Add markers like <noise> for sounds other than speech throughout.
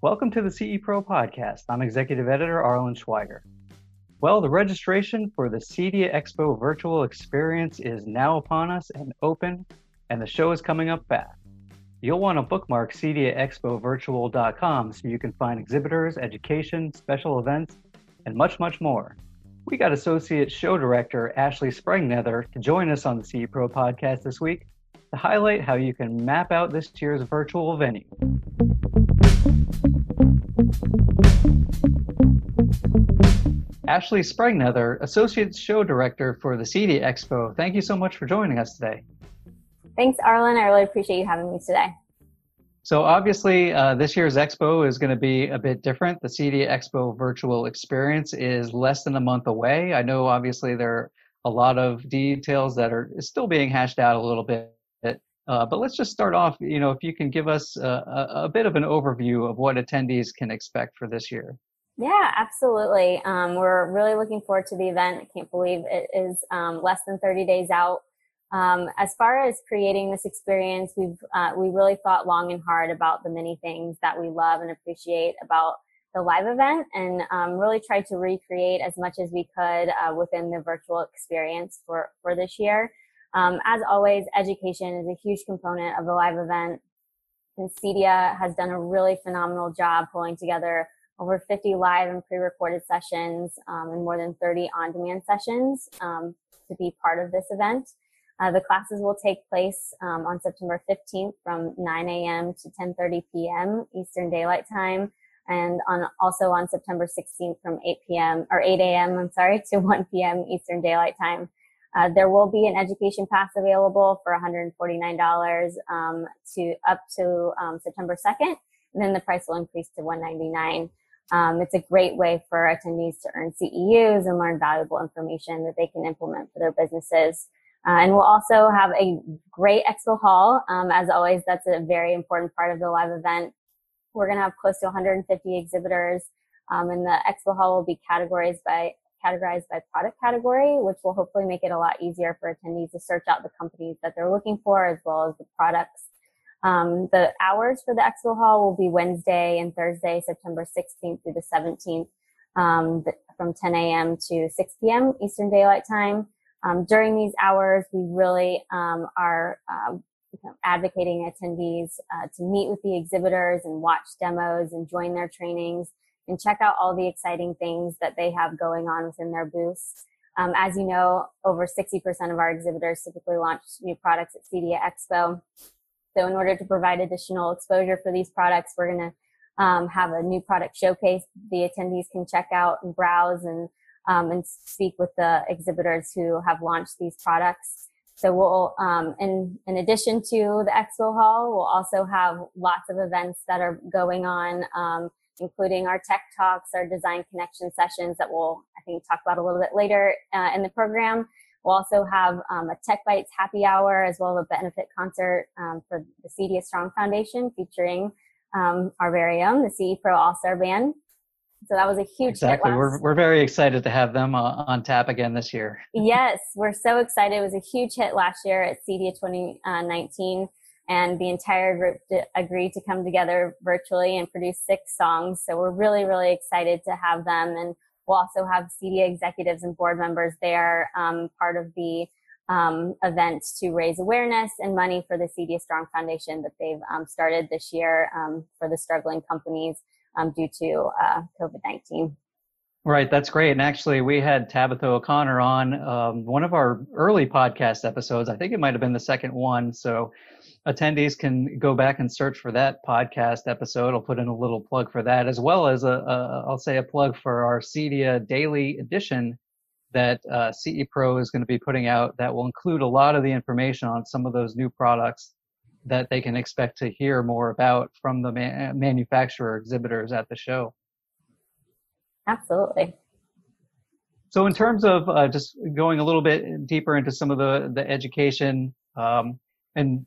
Welcome to the CE Pro podcast. I'm executive editor Arlen Schweiger. Well, the registration for the CEDIA Expo virtual experience is now upon us and open, and the show is coming up fast. You'll want to bookmark cediaexpovirtual.com so you can find exhibitors, education, special events, and much, much more. We got Associate Show Director Ashley Sprengnether to join us on the CE Pro podcast this week to highlight how you can map out this year's virtual venue. Ashley Sprengnether, Associate Show Director for the CEDIA Expo. Thank you so much for joining us today. Thanks, Arlen. I really appreciate you having me today. So obviously, uh, this year's expo is going to be a bit different. The CEDIA Expo virtual experience is less than a month away. I know obviously there are a lot of details that are still being hashed out a little bit. Uh, but let's just start off, you know, if you can give us a, a, bit of an overview of what attendees can expect for this year. Yeah, absolutely. Um, we're really looking forward to the event. I can't believe it is um, less than 30 days out. Um, as far as creating this experience, we've uh, we really thought long and hard about the many things that we love and appreciate about the live event, and um, really tried to recreate as much as we could uh, within the virtual experience for for this year. Um, as always, education is a huge component of the live event. And CEDIA has done a really phenomenal job pulling together over 50 live and pre-recorded sessions um, and more than 30 on-demand sessions um, to be part of this event. Uh, the classes will take place um, on September 15th from 9 a.m. to 10:30 p.m. Eastern Daylight Time, and on also on September 16th from 8 p.m. or 8 a.m. I'm sorry <laughs> to 1 p.m. Eastern Daylight Time. Uh, there will be an education pass available for $149 um, to up to um, September 2nd, and then the price will increase to 199. Um, it's a great way for attendees to earn CEUs and learn valuable information that they can implement for their businesses. Uh, and we'll also have a great expo hall. Um, as always, that's a very important part of the live event. We're going to have close to 150 exhibitors, um, and the expo hall will be categorized by categorized by product category, which will hopefully make it a lot easier for attendees to search out the companies that they're looking for as well as the products. Um, the hours for the expo hall will be Wednesday and Thursday, September 16th through the 17th, um, from 10 a.m. to 6 p.m. Eastern Daylight Time. Um, during these hours, we really um, are uh, advocating attendees uh, to meet with the exhibitors and watch demos and join their trainings and check out all the exciting things that they have going on within their booths. Um, as you know, over 60% of our exhibitors typically launch new products at CEDIA Expo. So in order to provide additional exposure for these products, we're going to um, have a new product showcase the attendees can check out and browse and um, and speak with the exhibitors who have launched these products. So we'll, um, in, in addition to the expo hall, we'll also have lots of events that are going on um, including our tech talks, our design connection sessions that we'll, I think, talk about a little bit later uh, in the program. We'll also have um, a Tech Bites happy hour as well as a benefit concert um, for the CEDIA Strong Foundation featuring um, our very own, the CE Pro All Star Band. So that was a huge exactly. We're we're very excited to have them uh, on tap again this year. yes, we're so excited. It was a huge hit last year at CEDIA 2019 and the entire group agreed to come together virtually and produce six songs. So we're really, really excited to have them. And we'll also have CEDIA executives and board members there, um, part of the um, event to raise awareness and money for the CEDIA Strong Foundation that they've um, started this year um, for the struggling companies um, due to uh, COVID-19. Right, that's great. And actually, we had Tabitha O'Connor on um, one of our early podcast episodes. I think it might have been the second one. So attendees can go back and search for that podcast episode. I'll put in a little plug for that, as well as a, a I'll say a plug for our CEDIA Daily Edition that uh, CE Pro is going to be putting out. That will include a lot of the information on some of those new products that they can expect to hear more about from the manufacturer exhibitors at the show. Absolutely. So, in terms of uh, just going a little bit deeper into some of the the education, um, and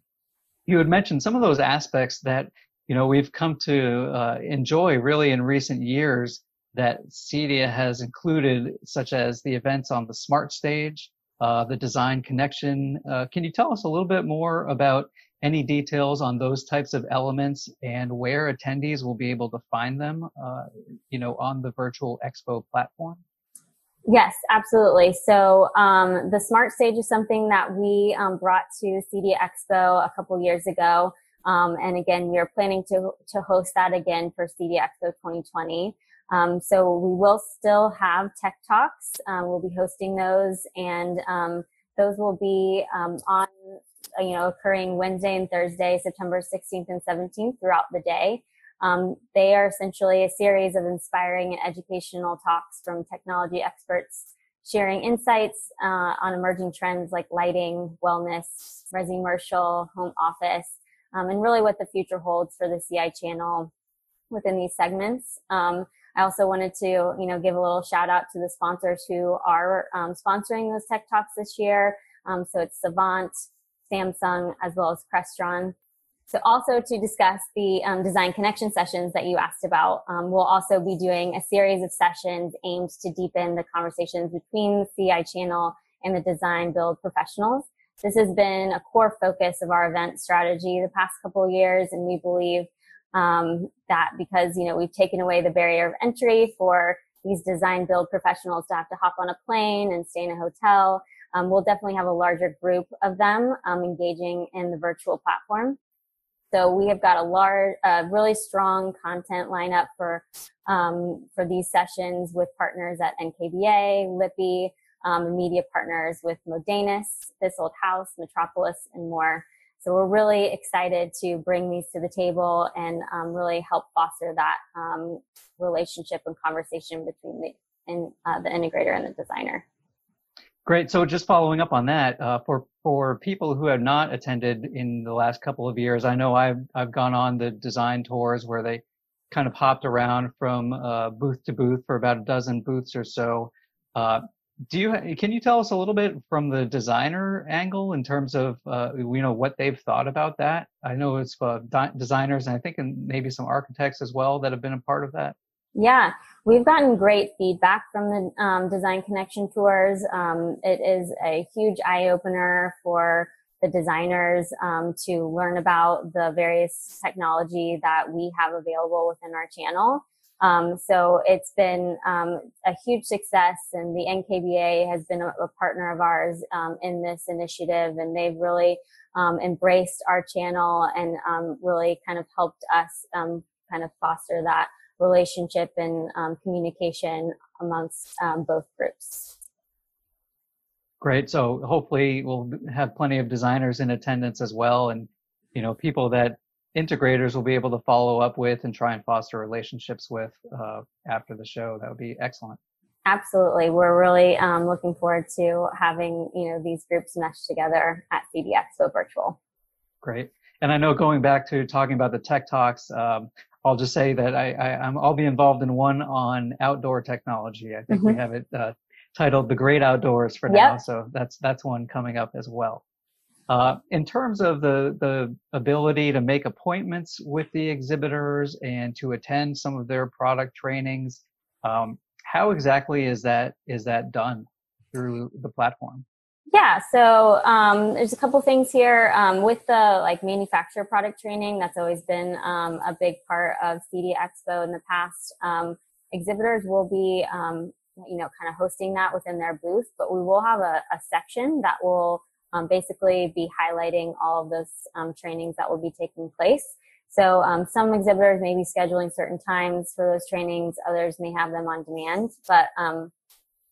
you had mentioned some of those aspects that you know we've come to uh, enjoy really in recent years that CEDIA has included, such as the events on the Smart Stage, uh, the Design Connection. Uh, can you tell us a little bit more about any details on those types of elements and where attendees will be able to find them, uh, you know, on the virtual expo platform? Yes, absolutely. So um, the Smart Stage is something that we um, brought to CEDIA Expo a couple years ago. Um, and again, we are planning to, to host that again for CEDIA Expo 2020. Um, so we will still have tech talks. Um, we'll be hosting those and um, those will be on you know, occurring Wednesday and Thursday, September 16th and 17th throughout the day. Um, they are essentially a series of inspiring and educational talks from technology experts sharing insights uh, on emerging trends like lighting, wellness, resi-commercial, home office, um, and really what the future holds for the CI channel within these segments. Um, I also wanted to, you know, give a little shout out to the sponsors who are um, sponsoring those tech talks this year. Um, so it's Savant, Samsung, as well as Crestron. So also to discuss the um, design connection sessions that you asked about, um, we'll also be doing a series of sessions aimed to deepen the conversations between the CI channel and the design build professionals. This has been a core focus of our event strategy the past couple years, and we believe um, that because you know we've taken away the barrier of entry for these design build professionals to have to hop on a plane and stay in a hotel um, we'll definitely have a larger group of them um, engaging in the virtual platform. So we have got a large, uh, really strong content lineup for um, for these sessions with partners at NKBA, Lippy, um, media partners with Modenus, This Old House, Metropolis, and more. So we're really excited to bring these to the table and um, really help foster that um, relationship and conversation between the and uh, the integrator and the designer. Great. So just following up on that, uh, for for people who have not attended in the last couple of years, I know I've I've gone on the design tours where they kind of hopped around from uh, booth to booth for about a dozen booths or so. Uh, do you can you tell us a little bit from the designer angle in terms of uh, you know what they've thought about that? I know it's uh, designers and I think and maybe some architects as well that have been a part of that. Yeah, we've gotten great feedback from the um, Design Connection tours. Um, it is a huge eye opener for the designers um, to learn about the various technology that we have available within our channel. Um, so it's been um, a huge success, and the NKBA has been a, a partner of ours um, in this initiative, and they've really embraced our channel and really kind of helped us kind of foster that relationship and um, communication amongst um, both groups. Great. So hopefully we'll have plenty of designers in attendance as well, and you know people that integrators will be able to follow up with and try and foster relationships with uh, after the show. That would be excellent. Absolutely, we're really um, looking forward to having you know these groups mesh together at CEDIA Expo Virtual. Great. And I know going back to talking about the tech talks, um, I'll just say that I, I am I'll be involved in one on outdoor technology. I think mm-hmm. we have it uh, titled "The Great Outdoors" for now, so that's that's one coming up as well. Uh, in terms of the the ability to make appointments with the exhibitors and to attend some of their product trainings, um, how exactly is that is that done through the platform? Yeah, so um, there's a couple things here um, with the like manufacturer product training. That's always been um, a big part of CEDIA Expo in the past. Um, exhibitors will be, um, you know, kind of hosting that within their booth, but we will have a, a section that will um, basically be highlighting all of those trainings that will be taking place. So some exhibitors may be scheduling certain times for those trainings. Others may have them on demand, but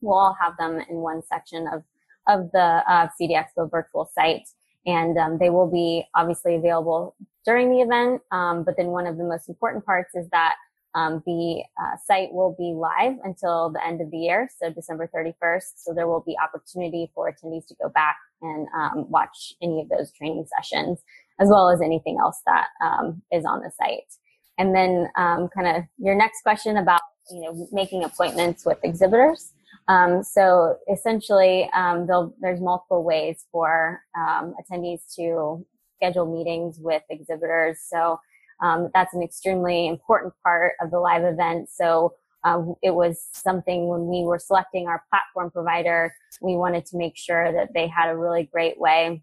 we'll all have them in one section of of the uh, CEDIA Expo virtual site. And um, they will be obviously available during the event. Um, but then one of the most important parts is that um, the uh, site will be live until the end of the year, so December 31st. So there will be opportunity for attendees to go back and um, watch any of those training sessions, as well as anything else that um, is on the site. And then um, kind of your next question about you know making appointments with exhibitors. Um, so essentially, um, there's multiple ways for um, attendees to schedule meetings with exhibitors. So um, that's an extremely important part of the live event. So uh, it was something when we were selecting our platform provider, we wanted to make sure that they had a really great way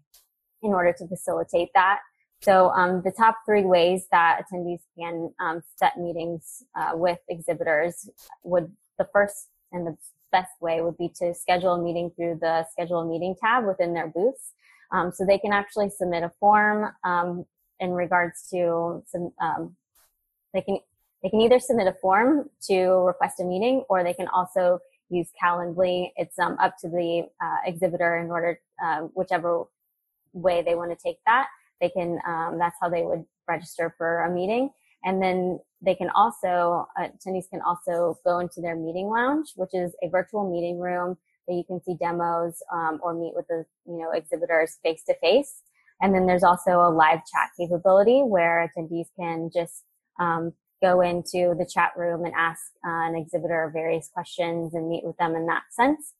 in order to facilitate that. So um, the top three ways that attendees can um, set meetings uh, with exhibitors would the first and the best way would be to schedule a meeting through the schedule a meeting tab within their booths. Um, so they can actually submit a form um, in regards to some. Um, they can they can either submit a form to request a meeting, or they can also use Calendly. It's um, up to the uh, exhibitor in order uh, whichever way they want to take that. They can. Um, that's how they would register for a meeting, and then they can also uh, attendees can also go into their meeting lounge, which is a virtual meeting room that you can see demos um, or meet with the you know exhibitors face to face. And then there's also a live chat capability where attendees can just um, go into the chat room and ask uh, an exhibitor various questions and meet with them in that sense.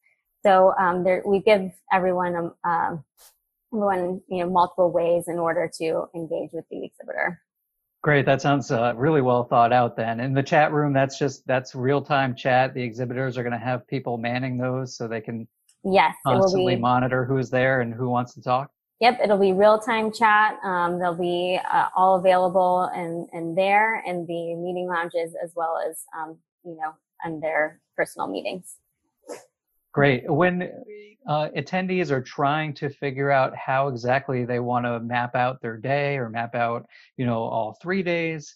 So um, there, we give everyone um, um everyone you know multiple ways in order to engage with the exhibitor. Great. That sounds uh, really well thought out then. In the chat room, that's just, that's real time chat. The exhibitors are going to have people manning those so they can yes, constantly be, monitor who's there and who wants to talk. Yep. It'll be real time chat. Um, they'll be uh, all available and, and there in the meeting lounges as well as, um, you know, and their personal meetings. Great. When uh, attendees are trying to figure out how exactly they want to map out their day or map out, you know, all three days,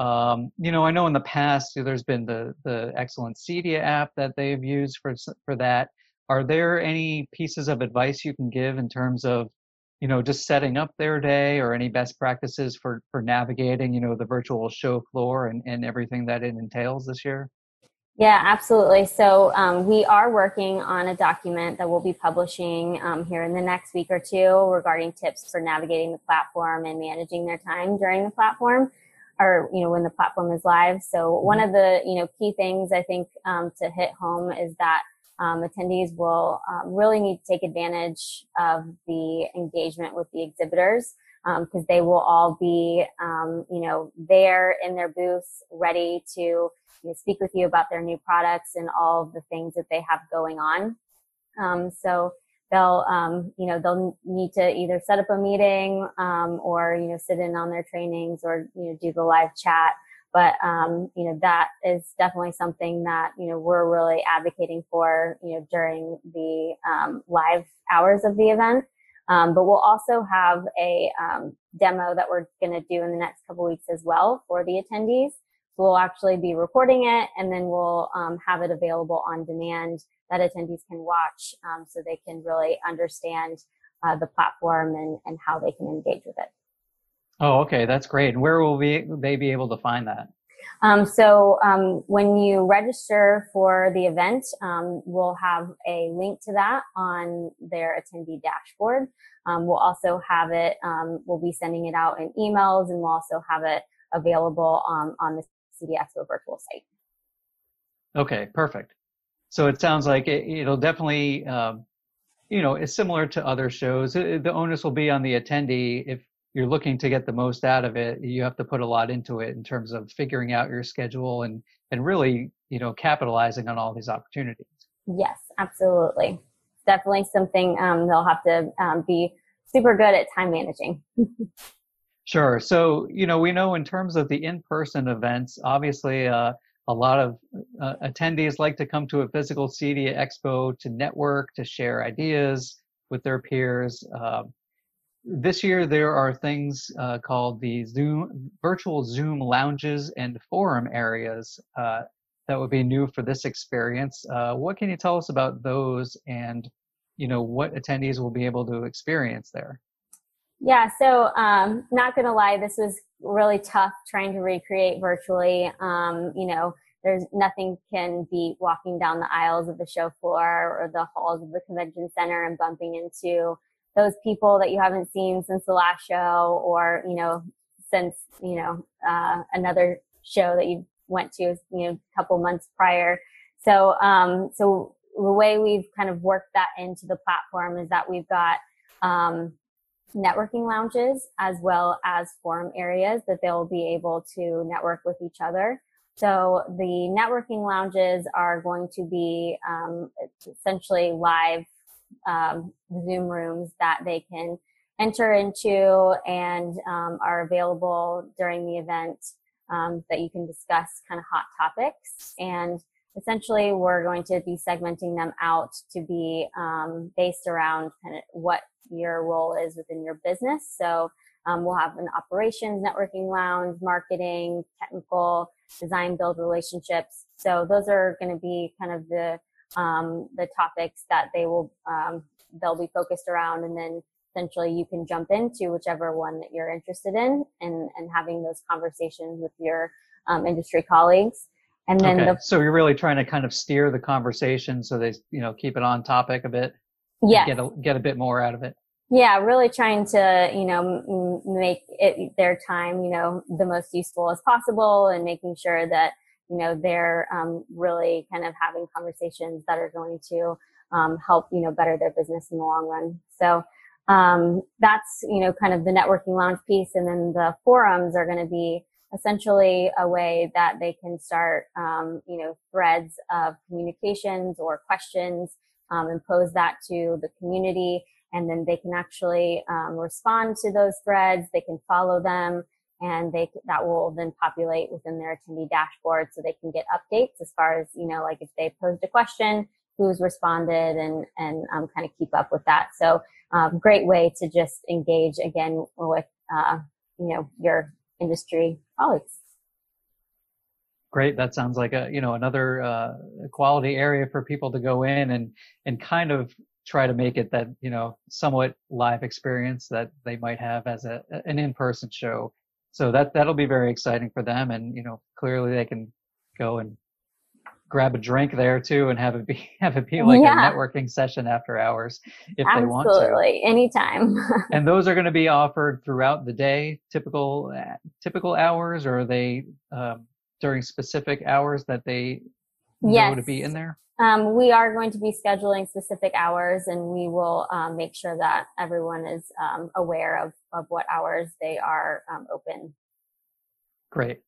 um, you know, I know in the past there's been the the excellent Cedia app that they've used for for that. Are there any pieces of advice you can give in terms of, you know, just setting up their day or any best practices for for navigating, you know, the virtual show floor and, and everything that it entails this year? Yeah, absolutely. So um, we are working on a document that we'll be publishing um, here in the next week or two regarding tips for navigating the platform and managing their time during the platform or you know when the platform is live so one mm-hmm. of the you know key things i think um, to hit home is that um, attendees will um, really need to take advantage of the engagement with the exhibitors because um, they will all be um, you know there in their booths ready to you know, speak with you about their new products and all the things that they have going on. Um, so they'll, um, you know, they'll need to either set up a meeting um, or you know sit in on their trainings or you know do the live chat. But um, you know that is definitely something that you know we're really advocating for you know during the um, live hours of the event. Um, but we'll also have a um, demo that we're going to do in the next couple weeks as well for the attendees we'll actually be recording it and then we'll um, have it available on demand that attendees can watch um, so they can really understand uh, the platform and, and how they can engage with it. Oh, okay, that's great. And where will we, they be able to find that? Um, so um, when you register for the event, um, we'll have a link to that on their attendee dashboard. Um, we'll also have it. Um, we'll be sending it out in emails, and we'll also have it available um, on the Cedia Expo virtual site. Okay, perfect. So it sounds like it, will definitely, um, you know, it's similar to other shows. The onus will be on the attendee. If you're looking to get the most out of it, you have to put a lot into it in terms of figuring out your schedule and and really, you know, capitalizing on all these opportunities. Yes, absolutely. Definitely something um, they'll have to um, be super good at time managing. <laughs> Sure. So, you know, we know in terms of the in-person events, obviously, uh, a lot of uh, attendees like to come to a physical Cedia expo to network, to share ideas with their peers. Uh, this year, there are things uh, called the Zoom virtual Zoom lounges and forum areas uh, that would be new for this experience. Uh, what can you tell us about those, and you know what attendees will be able to experience there? Yeah, so um, not gonna lie, this was really tough trying to recreate virtually. Um, you know, there's nothing can beat walking down the aisles of the show floor or the halls of the convention center and bumping into those people that you haven't seen since the last show or you know since you know uh, another show that you went to you know a couple months prior. So um, so the way we've kind of worked that into the platform is that we've got um, networking lounges as well as forum areas that they'll be able to network with each other. So the networking lounges are going to be um, essentially live um, Zoom rooms that they can enter into and um, are available during the event um, that you can discuss kind of hot topics. And essentially, we're going to be segmenting them out to be um, based around kind of what your role is within your business. So um, we'll have an operations networking lounge, marketing, technical, design, build relationships. So those are going to be kind of the um, the topics that they will um, they'll be focused around, and then essentially you can jump into whichever one that you're interested in, and and having those conversations with your um, industry colleagues. And then okay. the, so you're really trying to kind of steer the conversation so they you know keep it on topic a bit. Yeah. Get a get a bit more out of it. Yeah, really trying to, you know, make it their time, you know, the most useful as possible and making sure that, you know, they're um, really kind of having conversations that are going to um, help, you know, better their business in the long run. So um, that's, you know, kind of the networking lounge piece. And then the forums are going to be essentially a way that they can start, um, you know, threads of communications or questions um, and pose that to the community and then they can actually um, respond to those threads. They can follow them, and they that will then populate within their attendee dashboard, so they can get updates as far as you know, like if they posed a question, who's responded, and and um, kind of keep up with that. So, um, great way to just engage again with uh, you know your industry colleagues. Great. That sounds like a you know another uh, quality area for people to go in and and kind of try to make it that you know somewhat live experience that they might have as a an in-person show so that that'll be very exciting for them and you know clearly they can go and grab a drink there too and have it be <laughs> have it be like yeah. a networking session after hours if Absolutely. they want to Absolutely, anytime. <laughs> and those are going to be offered throughout the day, typical uh, typical hours, or are they um, during specific hours that they yes. know to be in there? Um, we are going to be scheduling specific hours and we will um, make sure that everyone is um, aware of, of what hours they are um, open. Great.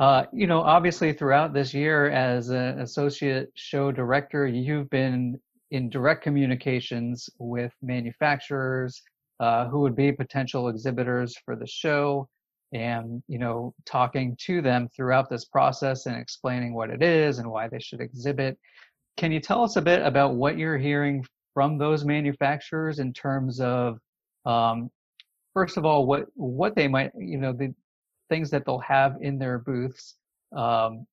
Uh, you know, obviously throughout this year as an associate show director, you've been in direct communications with manufacturers uh, who would be potential exhibitors for the show and you know talking to them throughout this process and explaining what it is and why they should exhibit. Can you tell us a bit about what you're hearing from those manufacturers in terms of, um, first of all, what what they might, you know, the things that they'll have in their booths, um,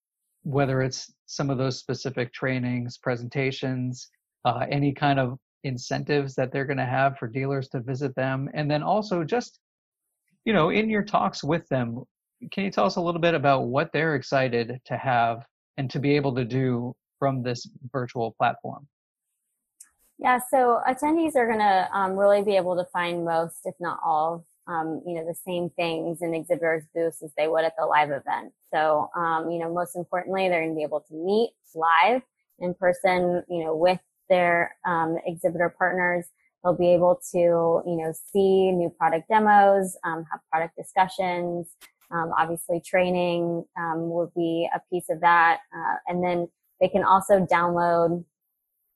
whether it's some of those specific trainings, presentations, uh, any kind of incentives that they're going to have for dealers to visit them, and then also just, you know, in your talks with them, can you tell us a little bit about what they're excited to have and to be able to do from this virtual platform? Yeah, so attendees are going to um, really be able to find most, if not all, um, you know, the same things in exhibitors' booths as they would at the live event. So, um, you know, most importantly, they're going to be able to meet live in person, you know, with their um, exhibitor partners. They'll be able to, you know, see new product demos, um, have product discussions. Um, obviously, training will be a piece of that, uh, and then they can also download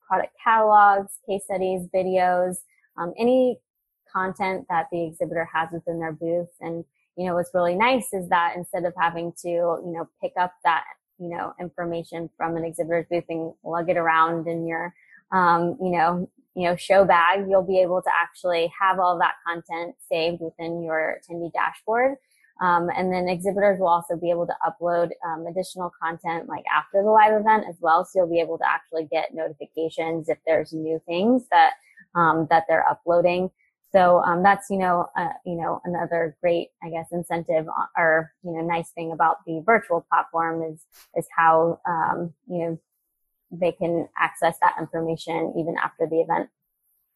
product catalogs, case studies, videos, um, any content that the exhibitor has within their booth. And, you know, what's really nice is that instead of having to, you know, pick up that, you know, information from an exhibitor's booth and lug it around in your, um, you know, you know, show bag, you'll be able to actually have all that content saved within your attendee dashboard um, and then exhibitors will also be able to upload um, additional content like after the live event as well. So you'll be able to actually get notifications if there's new things that um, that they're uploading. So um, that's you know uh, you know another great I guess incentive uh, or you know nice thing about the virtual platform is is how um, you know they can access that information even after the event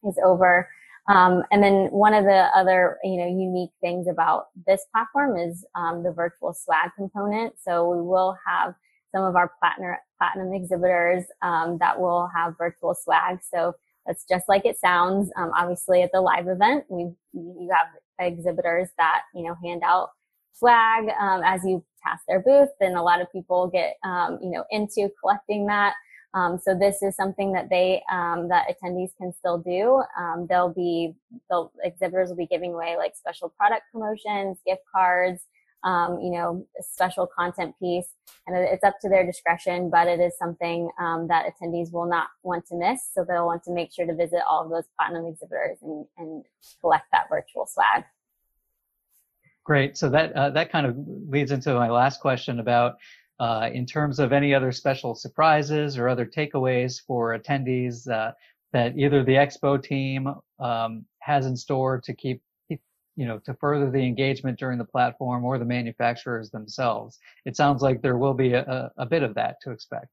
is over. Um, and then one of the other, you know, unique things about this platform is um, the virtual swag component. So we will have some of our platinum platinum exhibitors um, that will have virtual swag. So that's just like it sounds. Um, obviously, at the live event, we you have exhibitors that you know hand out swag um, as you pass their booth, and a lot of people get um, you know into collecting that. Um, so this is something that they um, that attendees can still do. Um, they'll be the exhibitors will be giving away like special product promotions, gift cards, um, you know, special content piece, and it's up to their discretion. But it is something um, that attendees will not want to miss. So they'll want to make sure to visit all of those platinum exhibitors and, and collect that virtual swag. Great. So that uh, that kind of leads into my last question about uh, in terms of any other special surprises or other takeaways for attendees uh, that either the expo team um, has in store to keep you know to further the engagement during the platform or the manufacturers themselves it sounds like there will be a, a bit of that to expect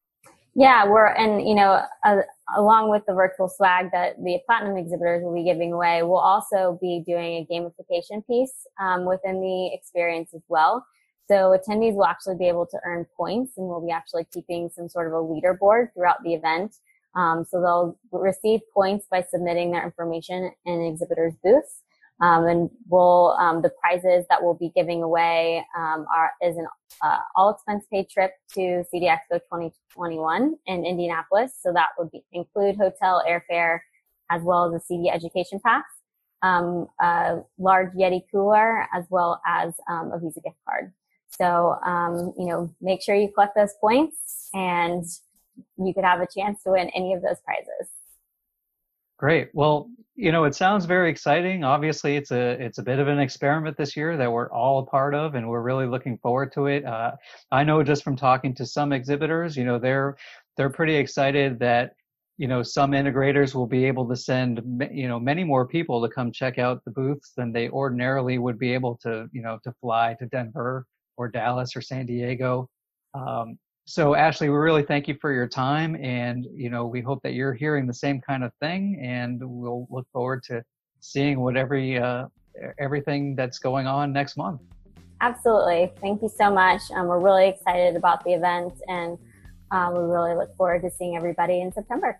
yeah we're and you know uh, along with the virtual swag that the platinum exhibitors will be giving away we'll also be doing a gamification piece um, within the experience as well so attendees will actually be able to earn points and we'll be actually keeping some sort of a leaderboard throughout the event. Um, so they'll receive points by submitting their information in exhibitors booths. Um, and we'll, um, the prizes that we'll be giving away um, are is an uh, all expense paid trip to CEDIA Expo 2021 in Indianapolis. So that would be, include hotel, airfare, as well as a CEDIA education pass, um, a large Yeti cooler, as well as um, a Visa gift card. So, um, you know, make sure you collect those points and you could have a chance to win any of those prizes. Great. Well, you know, it sounds very exciting. Obviously, it's a it's a bit of an experiment this year that we're all a part of, and we're really looking forward to it. Uh, I know just from talking to some exhibitors, you know, they're they're pretty excited that you know some integrators will be able to send you know many more people to come check out the booths than they ordinarily would be able to you know to fly to Denver or Dallas or San Diego. Um, so Ashley, we really thank you for your time, and you know we hope that you're hearing the same kind of thing, and we'll look forward to seeing what every uh, everything that's going on next month. Absolutely, thank you so much. Um, we're really excited about the event, and uh, we really look forward to seeing everybody in September.